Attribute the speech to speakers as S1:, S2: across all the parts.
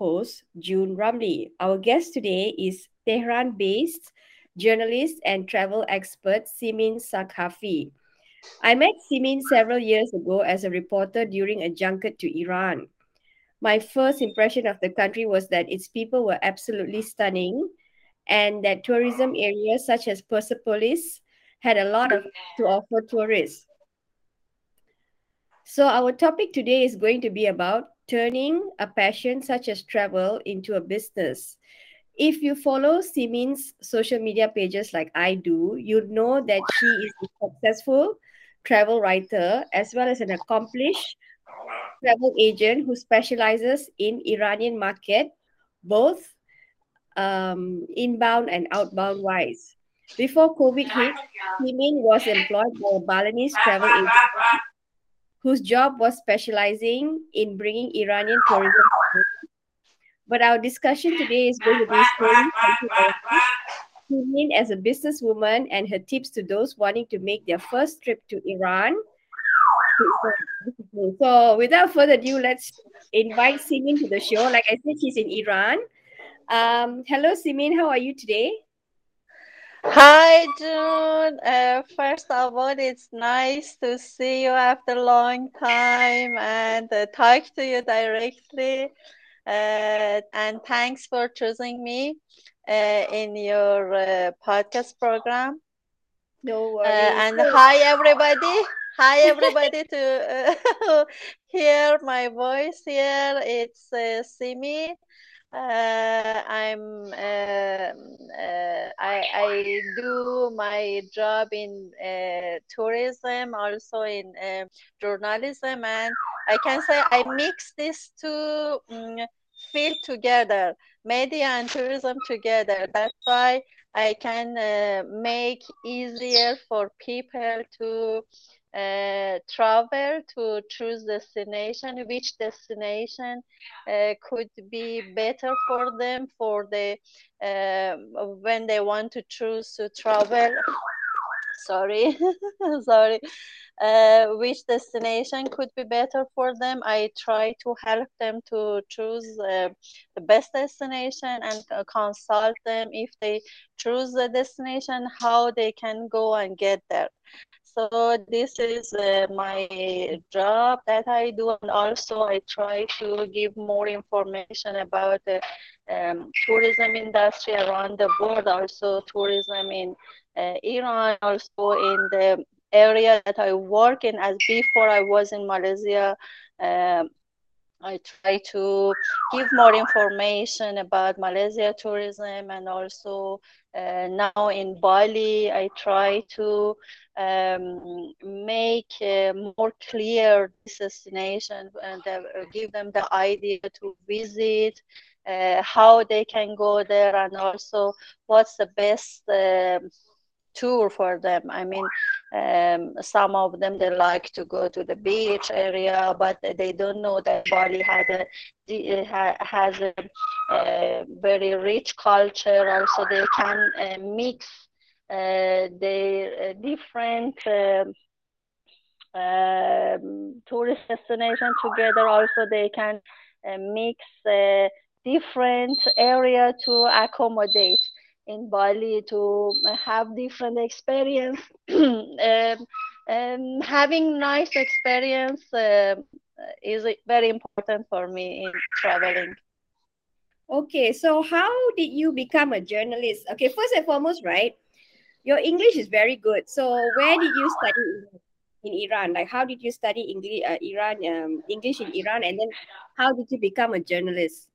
S1: host, June Rumley. Our guest today is Tehran based journalist and travel expert Simin Sakhafi. I met Simin several years ago as a reporter during a junket to Iran. My first impression of the country was that its people were absolutely stunning and that tourism areas such as Persepolis had a lot of to offer tourists. So our topic today is going to be about turning a passion such as travel into a business. If you follow Simin's social media pages like I do, you know that she is a successful travel writer as well as an accomplished travel agent who specializes in Iranian market, both um, inbound and outbound wise. Before COVID hit, Simin was employed by a Balinese travel agency whose job was specializing in bringing Iranian tourism. But our discussion today is going to be Simin as a businesswoman and her tips to those wanting to make their first trip to Iran. So without further ado, let's invite Simin to the show. Like I said, she's in Iran. Um, hello, Simin. How are you today?
S2: Hi, June. Uh, first of all, it's nice to see you after a long time and uh, talk to you directly. Uh, and thanks for choosing me uh, in your uh, podcast program.
S1: No
S2: Uh,
S1: worries.
S2: and hi, everybody. Hi, everybody, to uh, hear my voice here. It's uh, Simi. Uh, I'm uh, uh, I, I do my job in uh, tourism, also in uh, journalism, and I can say I mix these two um, together, media and tourism together. That's why I can uh, make easier for people to uh, travel to choose destination which destination uh, could be better for them for the uh, when they want to choose to travel. Sorry. Sorry. Uh, which destination could be better for them? I try to help them to choose uh, the best destination and consult them if they choose the destination how they can go and get there so this is uh, my job that I do, and also I try to give more information about the um, tourism industry around the world, also tourism in uh, Iran, also in the area that I work in. As before, I was in Malaysia. Um, I try to give more information about Malaysia tourism and also uh, now in Bali, I try to um, make uh, more clear this destination and uh, give them the idea to visit, uh, how they can go there, and also what's the best um, tour for them. I mean, um, some of them they like to go to the beach area, but they don't know that Bali had a has a, a very rich culture. Also, they can uh, mix uh, the uh, different. Um, um, tourist destination together also they can uh, mix uh, different area to accommodate in Bali to have different experience. um, um, having nice experience uh, is very important for me in traveling.
S1: Okay, so how did you become a journalist? Okay, first and foremost, right? Your English is very good. So where did you study in Iran? Like, how did you study English, uh, Iran, um, English in Iran, and then how did you become a journalist?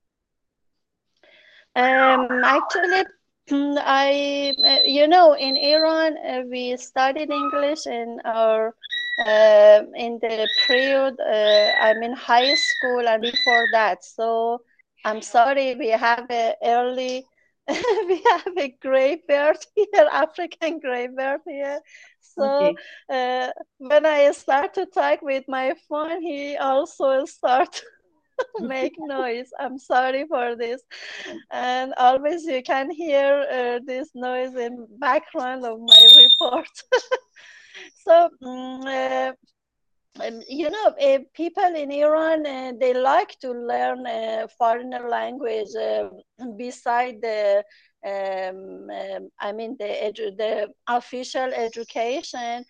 S2: Um, actually, I, uh, you know, in Iran, uh, we studied English in our uh, in the period uh, I'm in high school and before that. So I'm sorry, we have a early, we have a graveyard here, African graveyard here. So okay. uh, when I start to talk with my phone, he also start make noise. I'm sorry for this. And always you can hear uh, this noise in background of my report. so um, uh, um, you know, uh, people in Iran uh, they like to learn a foreigner language uh, beside the. Um, um, I mean the edu- the official education.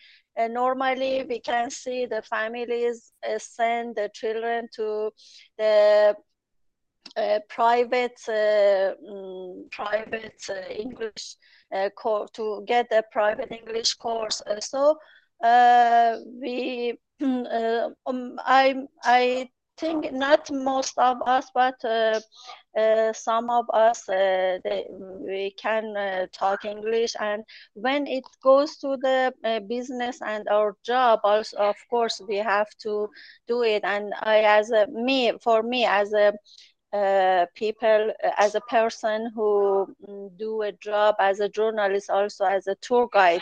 S2: Normally, we can see the families uh, send the children to the uh, private um, private English course to get a private English course. so we um, I I think not most of us, but uh, uh, some of us uh, they, we can uh, talk English. And when it goes to the uh, business and our job, also of course we have to do it. And I, as a me, for me as a uh, people as a person who mm, do a job as a journalist also as a tour guide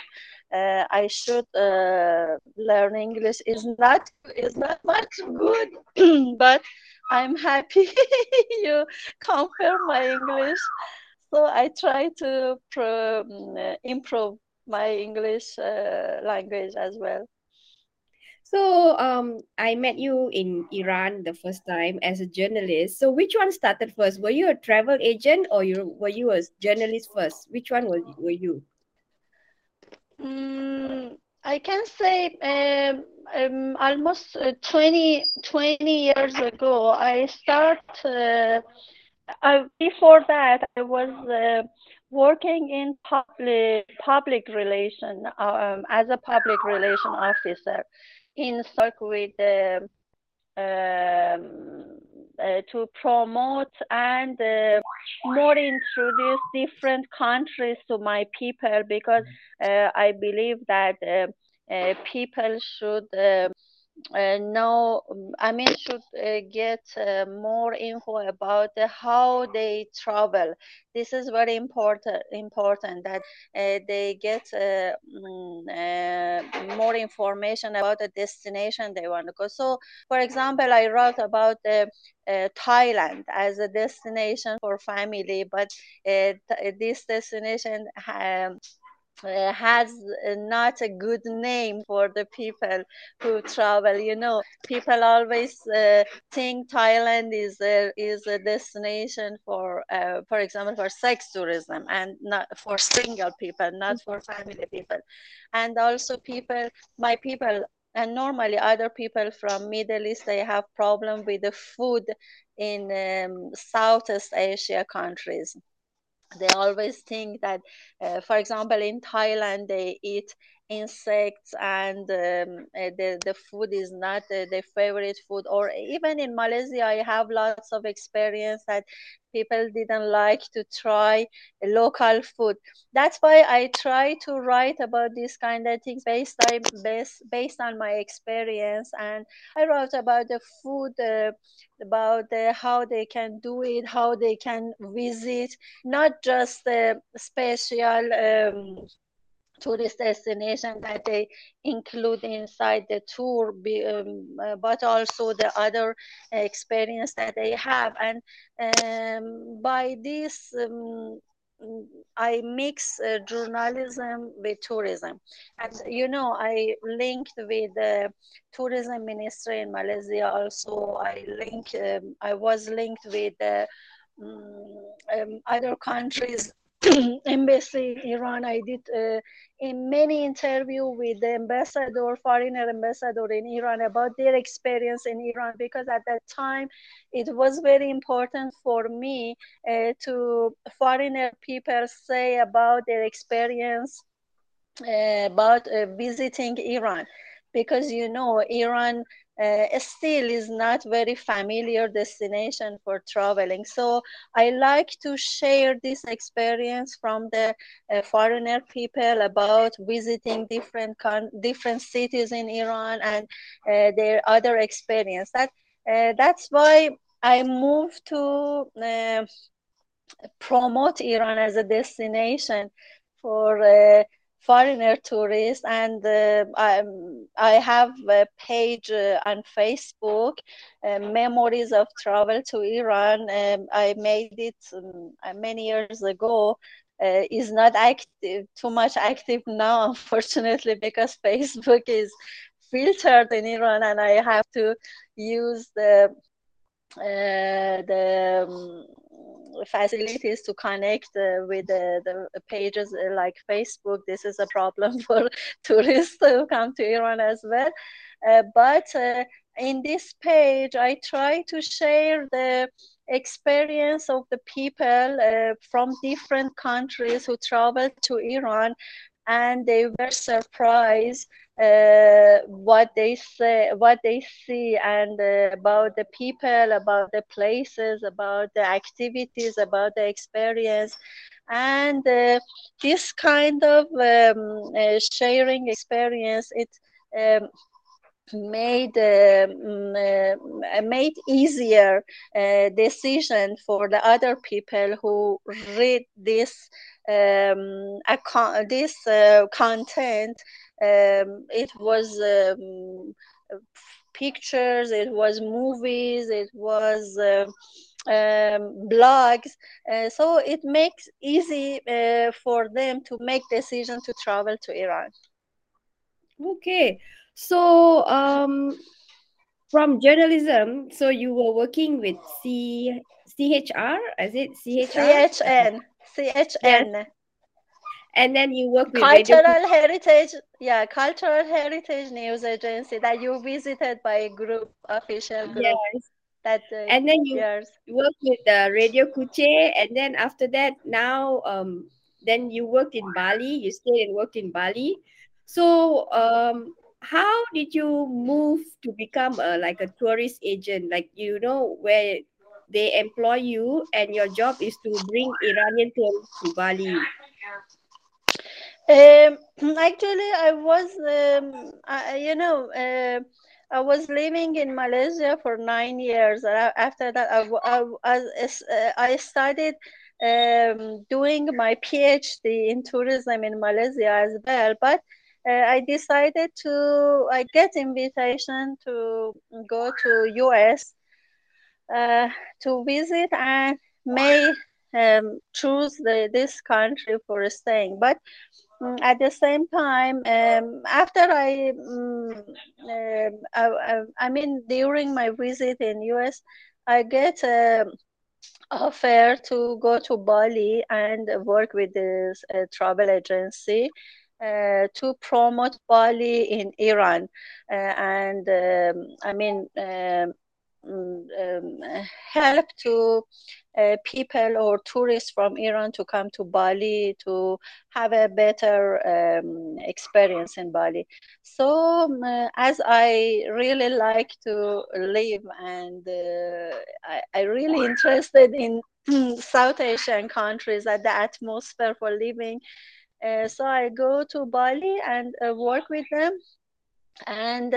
S2: uh, I should uh, learn English is not is not much good, but I'm happy you confirm my English. So I try to pro, mm, improve my English uh, language as well.
S1: So um, I met you in Iran the first time as a journalist. So which one started first? Were you a travel agent or you were you a journalist first? Which one was were you?
S2: Mm, I can say um, um, almost uh, 20, 20 years ago, I start. Uh, I, before that, I was uh, working in public public relation um, as a public relation officer in Sark with um, um uh, to promote and uh, more introduce different countries to my people because uh, I believe that uh, uh, people should uh, know, I mean, should uh, get uh, more info about how they travel. This is very important. Important that uh, they get uh, mm, uh, more information about the destination they want to go. So, for example, I wrote about Thailand as a destination for family, but this destination. Um, uh, has not a good name for the people who travel. You know, people always uh, think Thailand is a, is a destination for, uh, for example, for sex tourism and not for single people, not for family people. And also people, my people, and normally other people from Middle East, they have problem with the food in um, Southeast Asia countries they always think that, uh, for example, in Thailand, they eat insects and um, uh, the, the food is not uh, their favorite food or even in malaysia i have lots of experience that people didn't like to try local food. That's why i try to write about these kind of things based on based, based on my experience. And i wrote about the food uh, about how they can do it how they can visit not just the special um, tourist destination that they include inside the tour, um, uh, but also the other experience that they have. And um, by this, um, I mix uh, journalism with tourism. And, you know, I linked with the tourism ministry in Malaysia. Also, I link, um, I was linked with the um, other countries embassy in Iran. I did uh, in many interview with the ambassador, foreigner ambassador in Iran about their experience in Iran because at that time it was very important for me uh, to foreigner people say about their experience uh, about uh, visiting Iran because you know Iran uh, still is not very familiar destination for traveling. So I like to share this experience from the uh, foreigner people about visiting different con- different cities in Iran and uh, their other experience. That uh, that's why I moved to uh, promote Iran as a destination for uh, foreigner tourists and uh, I, I have a page uh, on facebook uh, memories of travel to iran um, i made it um, uh, many years ago. Uh, is not active too much active now unfortunately because facebook is filtered in Iran, and I have to use the the um, facilities to connect uh, with the, pages uh, like Facebook. This is a problem for tourists who come to Iran as well. Uh, but uh, in this page, I try to share the experience of the people uh, from different countries who traveled to Iran and they were surprised uh, what they say, what they see, and uh, about the people, about the places, about the activities, about the experience, and uh, this kind of um, uh, sharing experience it. Um, made um, uh, made easier uh, decision for the other people who read this um, this uh, content. Um, it was um, pictures, it was movies, it was uh, um, blogs. Uh, so it makes easy uh, for them to make decision to travel to Iran.
S1: Okay, so um, from journalism, so you were working with C CHR, is it CHR?
S2: CHN. CHN. Yes.
S1: And then you work with
S2: Cultural. Heritage, yeah, Cultural Heritage News Agency that you visited by a group, official group. Yes. That, uh,
S1: and then you years. work with uh, Radio Kuche, and then after that, now, um, then you worked in Bali. You stayed and worked in Bali. So, um, how did you move to become a, like a tourist agent? Like you know where they employ you and your job is to bring Iranian tourists to Bali?
S2: Um, actually, I was, um, I, you know, uh, I was living in Malaysia for nine years. After that, I, I, I, I started um, doing my PhD in tourism in Malaysia as well. But uh, I decided to I get invitation to go to US uh, to visit and may um, choose the, this country for staying. But um, at the same time, um, after I, um, I, I, I, mean, during my visit in US, I get a offer to go to Bali and work with this uh, travel agency. Uh, to promote Bali in Iran. Uh, and um, I mean, um, help to uh, people or tourists from Iran to come to Bali to have a better um, experience in Bali. So, um, uh, as I really like to live and uh, I, I really interested in South Asian countries at the atmosphere for living. Uh, so I go to Bali and uh, work with them and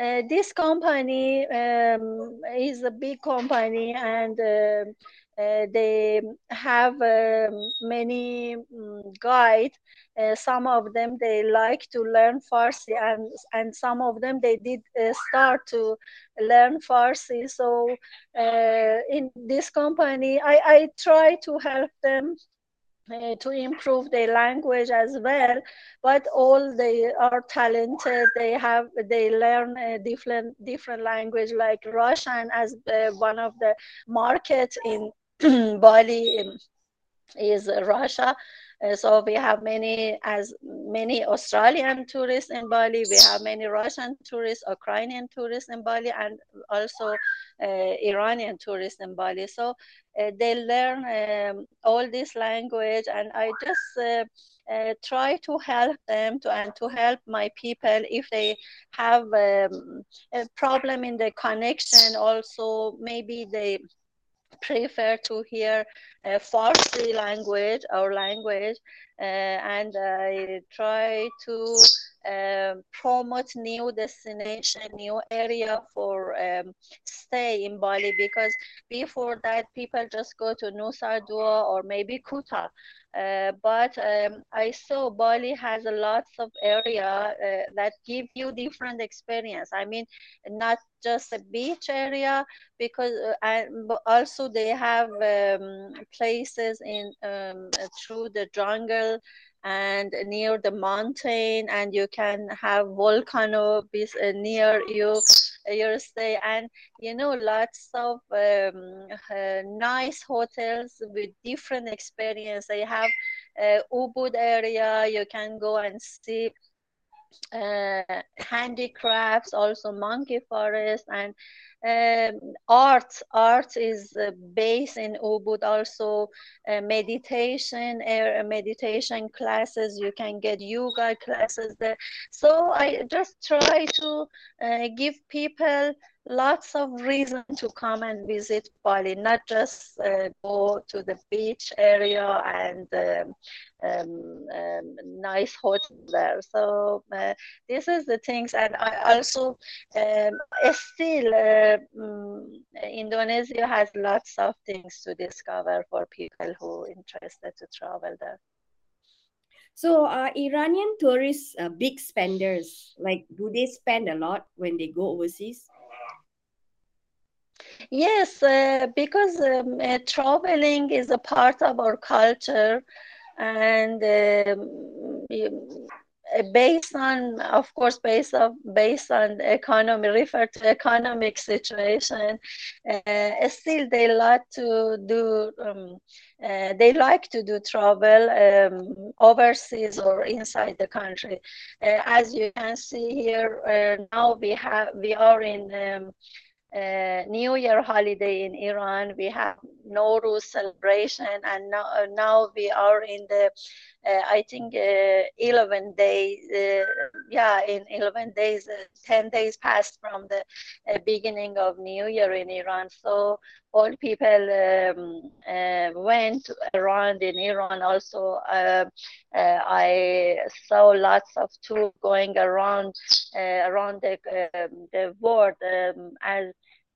S2: uh, uh, this company um, is a big company and uh, uh they have um, many um, guide. Uh, some of them they like to learn farsi and and some of them they did uh, start to learn farsi. So in this company i i try to help them uh, to improve their language as well but all they are talented. They have they learn a different different language like russian as uh, one of the market in bali um, is russia so we have many, as many Australian tourists in Bali. We have many Russian tourists, Ukrainian tourists in Bali, and also uh, Iranian tourists in Bali. So uh, they learn um, all this language, and I just uh, uh, try to help them to and to help my people if they have um, a problem in the connection. Also, maybe they prefer to hear a Farsi language, our language, uh, and I try to um, promote new destination, new area for um, stay in Bali because before that people just go to Nusa Dua or maybe Kuta. Uh, but um, I saw Bali has a lots of area uh, that give you different experience. I mean, not just a beach area because uh, and also they have um, places in um, through the jungle and near the mountain and you can have volcano uh, near you your stay. And you know lots of um, uh, nice hotels with different experience. They have uh, ubud area. You can go and see uh, handicrafts, also monkey forest, and um, art. Art is uh, based in Ubud. Also, uh, meditation, uh, meditation classes. You can get yoga classes there. So I just try to uh, give people lots of reason to come and visit Bali, not just uh, go to the beach area and um, um, um, nice hotel there. So uh, this is the things, and I also um, still uh, um, Indonesia has lots of things to discover for people who interested to travel there.
S1: So are Iranian tourists uh, big spenders? Like, do they spend a lot when they go overseas?
S2: Yes, uh, because um, uh, traveling is a part of our culture, and um, uh, based on, of course, based on based on economy, refer to economic situation. Uh, still, they like to do. Um, uh, they like to do travel um, overseas or inside the country. Uh, as you can see here, now we have we are in. Um, uh, New Year holiday in Iran. We have Nowruz celebration, and now, uh, now we are in the, uh, I think, uh, 11 days. Uh, yeah, in 11 days, uh, 10 days passed from the beginning of New Year in Iran. So all people um, went around in Iran. Also, I saw lots of tours going around around the um, the world um, as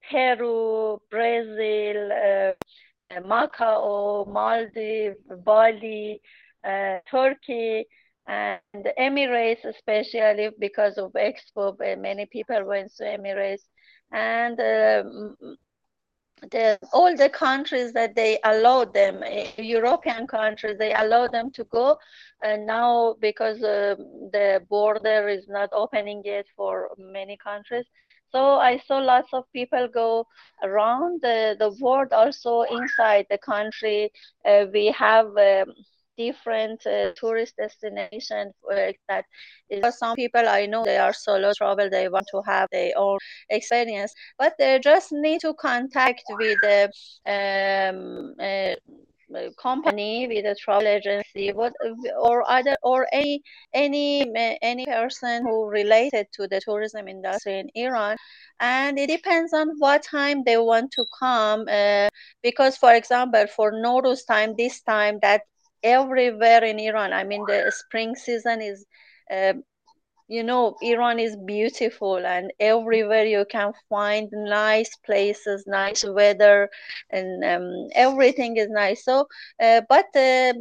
S2: Peru, Brazil, uh, Macau, Maldives, Bali, uh, Turkey, and Emirates, especially because of Expo. Many people went to Emirates, and um, the, all the countries that they allowed them, eh, European countries, they allow them to go. And now, because uh, the border is not opening yet for many countries, so I saw lots of people go around the, the world, also inside the country. Uh, we have um, different uh, tourist destinations uh, that is, some people I know they are solo travel, they want to have their own experience, but they just need to contact with the um, uh, company with a travel agency what or other or any any any person who related to the tourism industry in iran. And it depends on what time they want to come uh, because for example for Nowruz time this time that everywhere in iran i mean the spring season is uh, you know iran is beautiful and everywhere you can find nice places nice weather and um, everything is nice. So uh, but uh,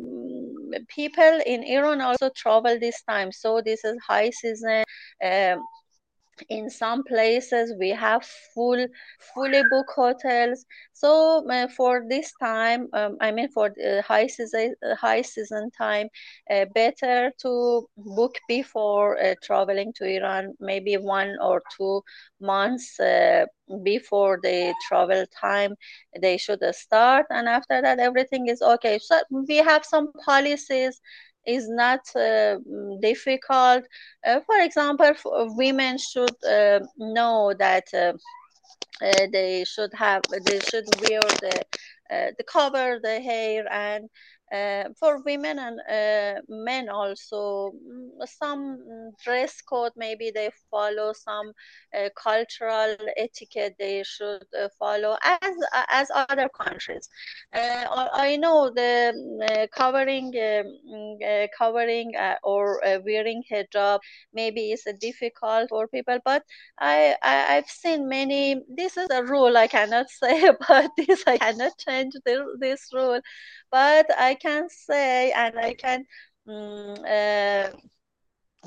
S2: people in iran also travel this time. So this is high season um, in some places we have full fully booked hotels. So uh, for this time um, i mean for the high season uh, high season time uh, better to book before uh, traveling to iran maybe one or two months uh, before the travel time they should start. And after that everything is okay. So we have some policies is not uh, difficult. Uh, for example, women should uh, know that they should have they should wear the uh, the cover the hair and uh, for women and uh, men also mm, some dress code maybe they follow some uh, cultural etiquette they should uh, follow as as other countries. Uh, i know the mm, covering mm, covering or wearing hijab maybe is difficult for people but I, I i've seen many this is a rule i cannot say but this i cannot change this, this rule. But I can say and I can um, uh,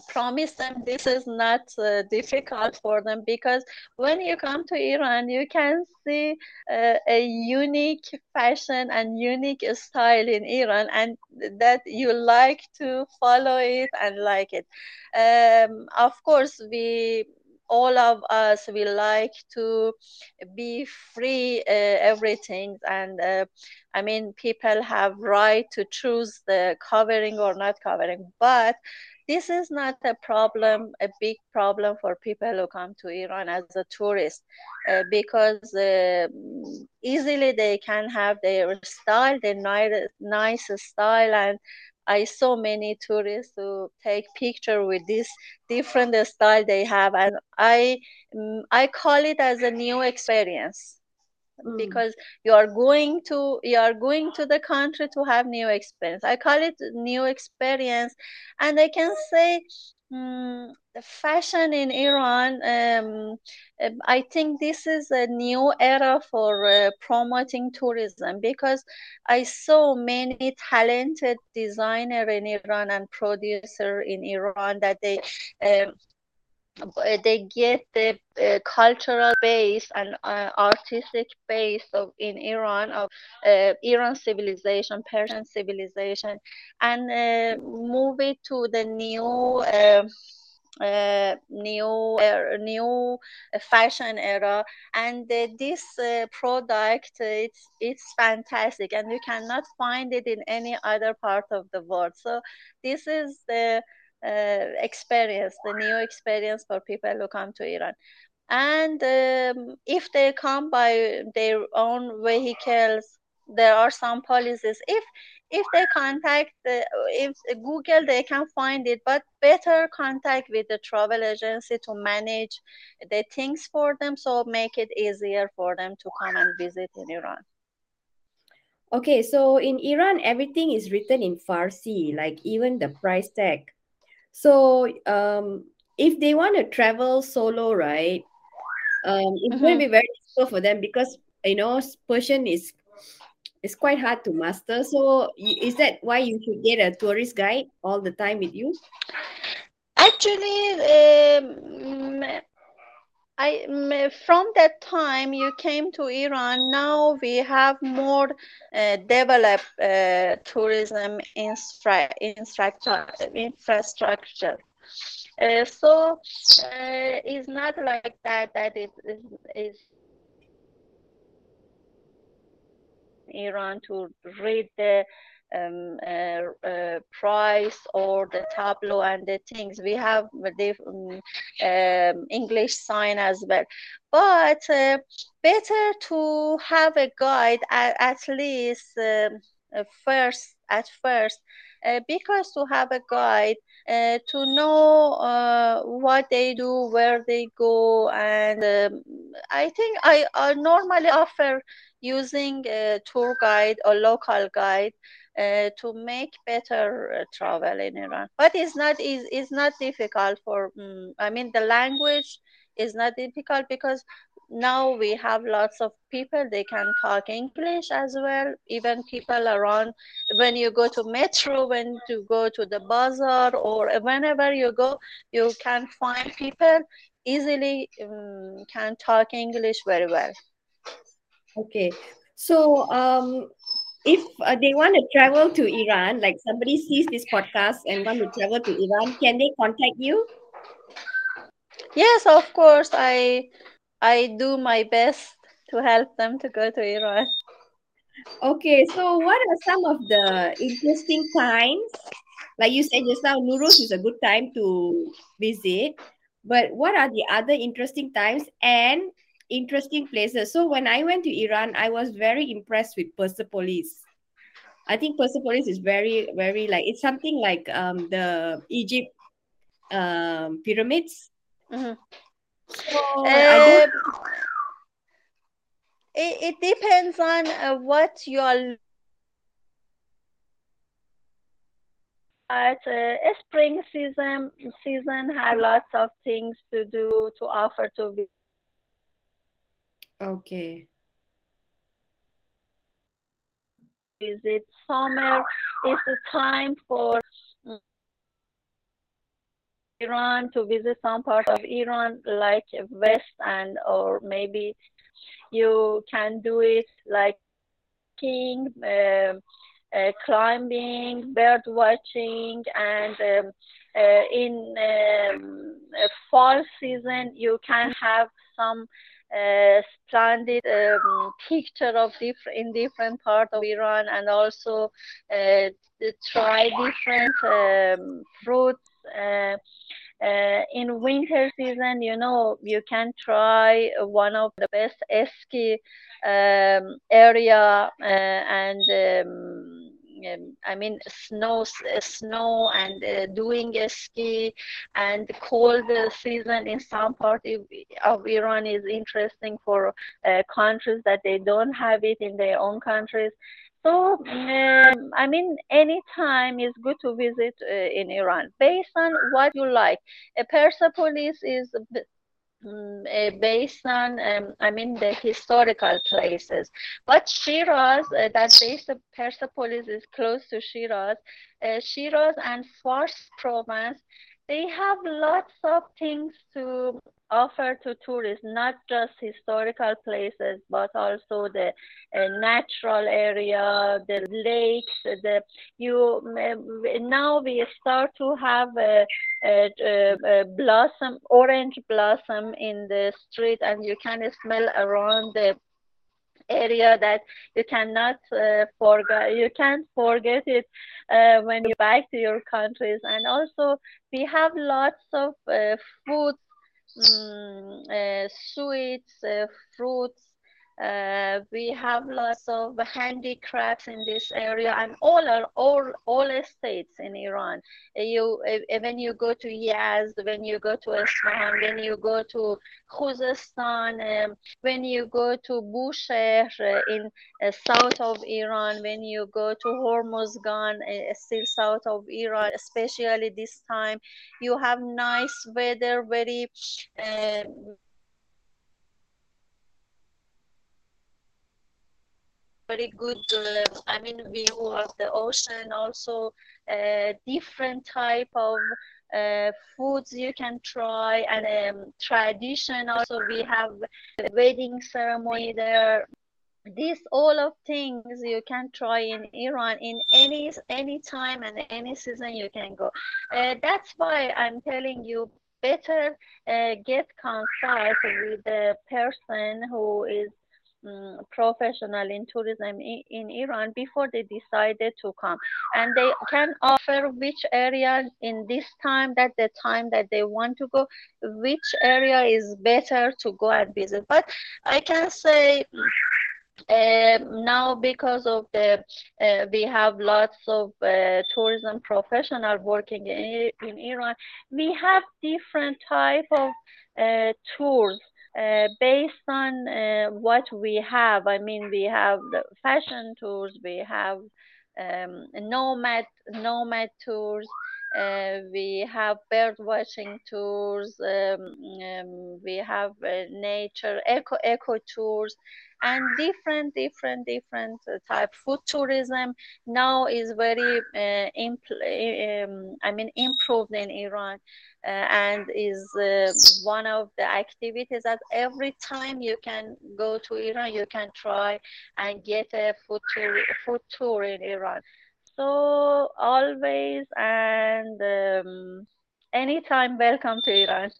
S2: promise them this is not uh, difficult for them because when you come to Iran, you can see uh, a unique fashion and unique style in Iran, and that you like to follow it and like it. Um, of course, we all of us we like to be free uh, everything. And uh, i mean people have right to choose the covering or not covering. But this is not a problem, a big problem for people who come to Iran as a tourist, uh, because uh, easily they can have their style, their nice, nice style, and I saw many tourists who take picture with this different style they have, and I mm, I call it as a new experience mm. because you are going to you are going to the country to have new experience i call it new experience and i can say the fashion in iran um, um, i think this is a new era for uh, promoting tourism because i saw many talented designer in iran and producer in iran that they um, they get the uh, cultural base and uh, artistic base of in Iran of uh, Iran civilization, Persian civilization, and uh, move it to the new. Um, uh, new uh, new fashion era. And this product it's it's fantastic. And you cannot find it in any other part of the world. So this is the uh, experience, the new experience for people who come to Iran. And um, if they come by their own vehicles, there are some policies. If if they contact the, if Google, they can find it, but better contact with the travel agency to manage the things for them, so make it easier for them to come and visit in Iran.
S1: Okay, so in Iran, everything is written in Farsi, like even the price tag. So um, if they want to travel solo, right, um, it's mm-hmm. going to be very difficult for them because you know Persian is is quite hard to master. So is that why you should get a tourist guide all the time with you?
S2: Actually, um, I from that time you came to Iran. Now we have more uh, developed uh, tourism infra- infrastructure. Uh, so uh, it's not like that. That it is, is Iran to read the um, uh, uh, price or the tableau and the things. We have the um, um, English sign as well. But uh, better to have a guide at, at least um, first, at first, uh, because to have a guide uh, to know uh, what they do, where they go, and um, I think I, I normally offer using a tour guide or local guide uh, to make better uh, travel in Iran. But it's not is it's not difficult for. Um, I mean, the language is not difficult because now we have lots of people they can talk english as well even people around when you go to metro when you go to the bazaar or whenever you go you can find people easily um, can talk english very well
S1: okay so um if uh, they want to travel to Iran, like somebody sees this podcast and want to travel to Iran, can they contact you?
S2: Yes, of course. I I do my best to help them to go to Iran.
S1: Okay, so what are some of the interesting times? Like you said just now, Nowruz is a good time to visit. But what are the other interesting times? And interesting places. So when I went to Iran, I was very impressed with Persepolis. I think Persepolis is very, very like it's something like um the Egypt um pyramids. Mm-hmm.
S2: So uh, it, it depends on uh, what you are at uh, spring season season have lots of things to do to offer to
S1: Okay.
S2: Is it summer? Is the time for Iran to visit some part of Iran like West and or maybe you can do it like skiing, uh, uh, climbing, bird watching, and um, uh, in um, fall season you can have some uh, splendid um, picture of different in different part of Iran and also uh, try different um, fruits. Uh, uh, in winter season, you know, you can try one of the best ski um, area uh, and um, um, I mean snow, snow and uh, doing a ski and cold season in some part of Iran is interesting for uh, countries that they don't have it in their own countries. So, um, I mean, anytime is good to visit uh, in Iran based on what you like. A Persepolis is um, based on, um, I mean, the historical places. But Shiraz, uh, that base of Persepolis is close to Shiraz. Uh, Shiraz and Fars province, they have lots of things to offer to tourists, not just historical places, but also the uh, natural area, the lakes. The you now we start to have a, a, a, blossom, orange blossom in the street, and you can smell around the area that you cannot uh, forget you can't forget it uh, when you back to your countries and also we have lots of uh, foods um, uh, sweets, uh, fruits. Uh, we have lots of handicrafts in this area and all are all all states in Iran. You when you go to Yazd, when you go to Isfahan, when you go to Khuzestan, um, when you go to Bushehr uh, in uh, south of Iran, when you go to Hormozgan, uh, still south of Iran, especially this time, you have nice weather, very very good uh, i mean view of the ocean also uh, different type of uh, foods you can try and um, tradition also we have the wedding ceremony there. This all of things you can try in iran in any any time and any season you can go. Uh, that's why i'm telling you better uh, get consult with the person who is um, professional in tourism in, in, Iran before they decided to come. And they can offer which area in this time, that the time that they want to go, which area is better to go and visit. But I can say uh, now because of the uh, we have lots of uh, tourism professional working in, in Iran we have different type of uh, tours uh, based on uh, what we have i mean we have the fashion tours we have um, nomad nomad tours we have bird watching tours um, um, we have uh, nature eco eco tours and different different different uh, type food tourism. Now is very uh, um, i mean improved in iran uh, and is uh, one of the activities that every time you can go to iran you can try and get a food tour food tour in iran so always and um, anytime welcome to iran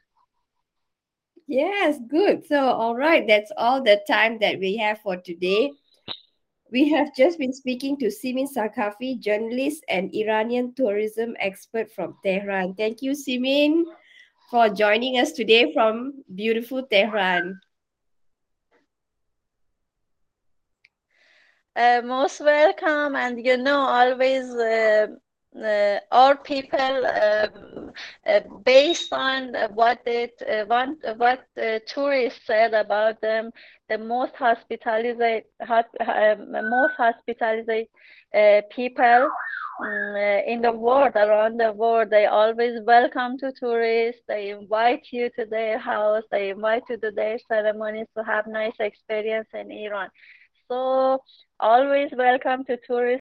S1: Yes, good. So, all right, that's all the time that we have for today. We have just been speaking to Simin Sarkafi, journalist and Iranian tourism expert from Tehran. Thank you, Simin, for joining us today from beautiful Tehran.
S2: Uh, most welcome, and you know, always uh, uh, people, uh, uh, based on what it uh, want, what tourists said about them, the most hospitalized, um, most hospitalized people um, in the world, around the world, they always welcome to tourists. They invite you to their house. They invite you to their ceremonies to have nice experience in Iran. So always welcome to tourists